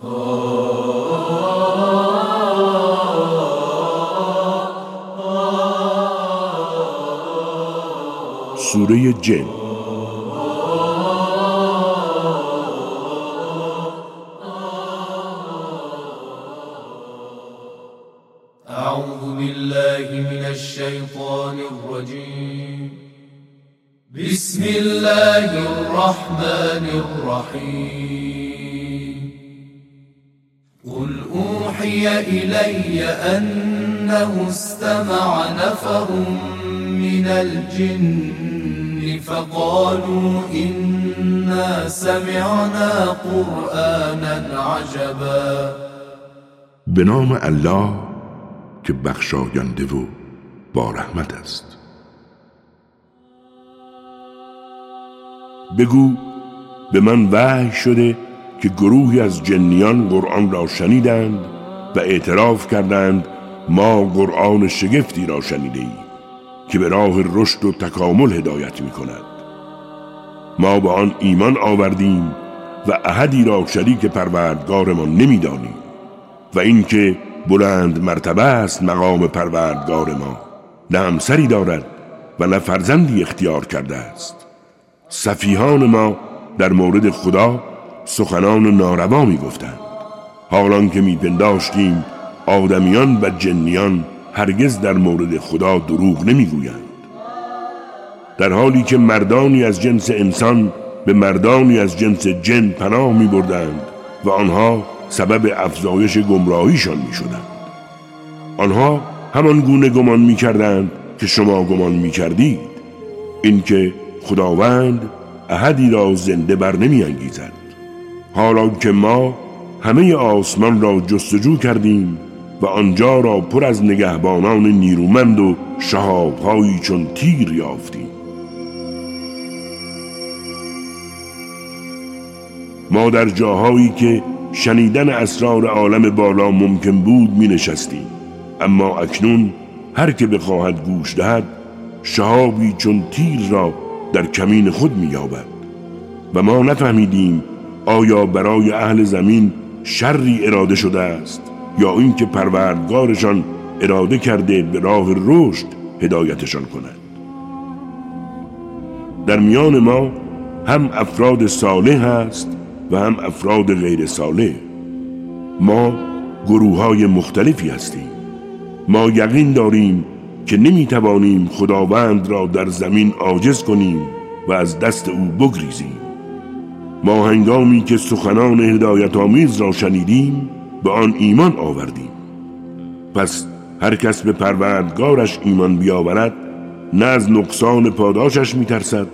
سورة جن. أعوذ بالله من الشيطان الرجيم. بسم الله الرحمن الرحيم. قل أوحي إلي أنه استمع نفر من الجن فقالوا إنا سمعنا قرآنا عجبا. به الله که بخشاینده و با رحمت است. بگو به من وحی شده که گروهی از جنیان قرآن را شنیدند و اعتراف کردند ما قرآن شگفتی را شنیده ایم که به راه رشد و تکامل هدایت می کند ما به آن ایمان آوردیم و احدی را شریک پروردگارمان نمی‌دانیم و اینکه بلند مرتبه است مقام پروردگار ما نه همسری دارد و نه فرزندی اختیار کرده است. صفیحان ما در مورد خدا سخنان ناروا می گفتند حالان که می پنداشتیم آدمیان و جنیان هرگز در مورد خدا دروغ نمی‌گویند. در حالی که مردانی از جنس انسان به مردانی از جنس جن پناه می بردند و آنها سبب افزایش گمراهیشان می شدند. آنها همان گونه گمان می کردند که شما گمان می کردید اینکه خداوند احدی را زنده بر نمی انگیزد حالا که ما همه آسمان را جستجو کردیم و آنجا را پر از نگهبانان نیرومند و شهابهایی چون تیر یافتیم. ما در جاهایی که شنیدن اسرار عالم بالا ممکن بود می نشستیم اما اکنون هر که بخواهد گوش دهد شهابی چون تیر را در کمین خود می یابد و ما نفهمیدیم آیا برای اهل زمین شری اراده شده است یا اینکه پروردگارشان اراده کرده به راه رشد هدایتشان کند؟ در میان ما هم افراد صالح هست و هم افراد غیر صالح. ما گروه های مختلفی هستیم. ما یقین داریم که نمی توانیم خداوند را در زمین عاجز کنیم و از دست او بگریزیم. ما هنگامی که سخنان هدایت آمیز را شنیدیم به آن ایمان آوردیم. پس هر کس به پروردگارش ایمان بیاورد نه از نقصان پاداشش میترسد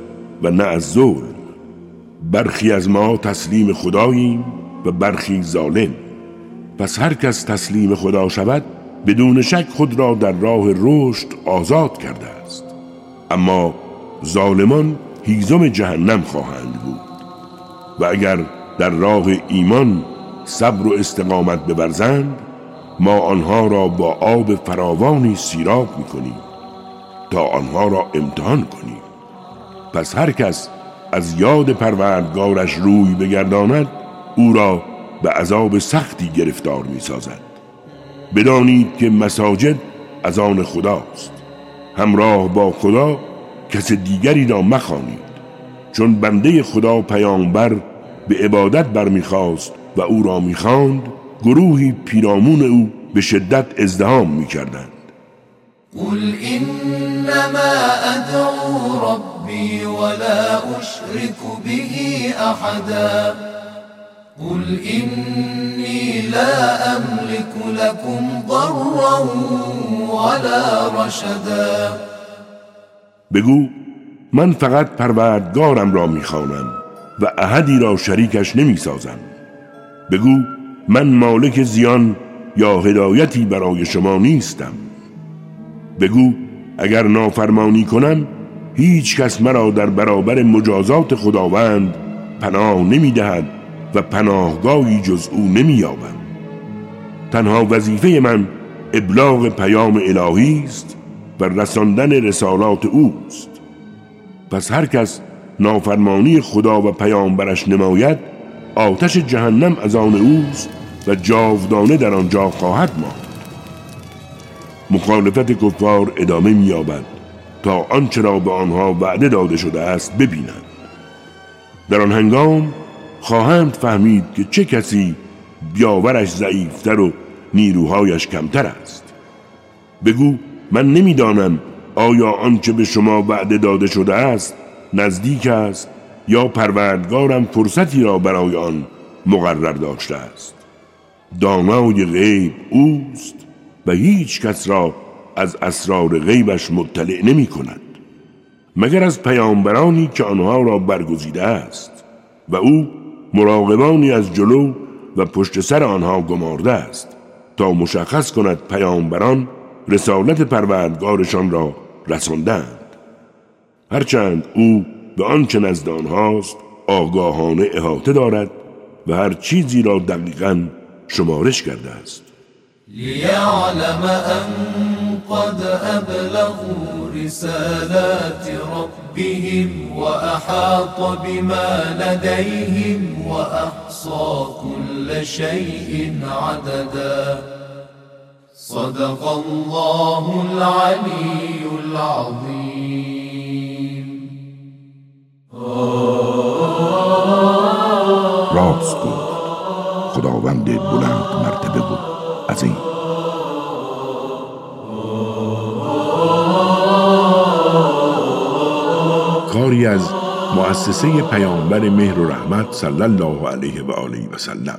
و نه از ظلم. برخی از ما تسلیم خداییم و برخی ظالم. پس هر کس تسلیم خدا شود بدون شک خود را در راه رشد آزاد کرده است. اما ظالمان هیزم جهنم خواهند بود. و اگر در راه ایمان صبر و استقامت ببرزند ما آنها را با آب فراوانی سیراب می‌کنیم تا آنها را امتحان کنیم. پس هر کس از یاد پروردگارش روی بگرداند او را به عذاب سختی گرفتار می سازد بدانید که مساجد از آن خداست. همراه با خدا کس دیگری را مخوانید. چون بنده خدا پیامبر به عبادت برمیخواست و او را می‌خواند گروهی پیرامون او به شدت ازدهام می‌کردند. قل انما ادعو ربی ولا اشرك به احدا. قل اني لا املك لكم ضرا ولا رشدا. بگو من فقط پروردگارم را می‌خوانم و احدی را شریکش نمی‌سازم. بگو من مالک زیان یا هدایتی برای شما نیستم؟ بگو اگر نافرمانی کنم هیچ کس مرا در برابر مجازات خداوند پناه نمی دهد و پناهگاهی جز او نمی تنها وظیفه من ابلاغ پیام الهی است و رساندن رسالات اوست. پس هر کس نافرمانی خدا و پیامبرش نماید آتش جهنم از آن اوست و جاودانه در آنجا خواهد ماند. مخالفت کفار ادامه مییابد تا آنچه را به آنها وعده داده شده است ببینند. در آن هنگام خواهند فهمید که چه کسی بیاورش ضعیفتر و نیروهایش کمتر است. بگو من نمی‌دانم آیا آنچه به شما وعده داده شده است نزدیک است یا پروردگارم فرصتی را برای آن مقرر داشته است؟ دانای غیب اوست و هیچ کس را از اسرار غیبش مطلع نمی کند. مگر از پیامبرانی که آنها را برگزیده است و او مراقبانی از جلو و پشت سر آنها گمارده است تا مشخص کند پیامبران رسالت پروردگارشان را رساندند. هرچند او به آنچه نزد آنهاست آگاهانه احاطه دارد و هر چیزی را دقیقا شمارش کرده است. لیعلم ان قد ابلغوا رسالات ربهم واحاط بما لديهم واحصى كل شيء عددا. صدق الله العلي العظيم راست گفت خداوند بلند مرتبه بود عظیم کاری از مؤسسه پیامبر مهر و رحمت صلی الله علیه و آله و سلم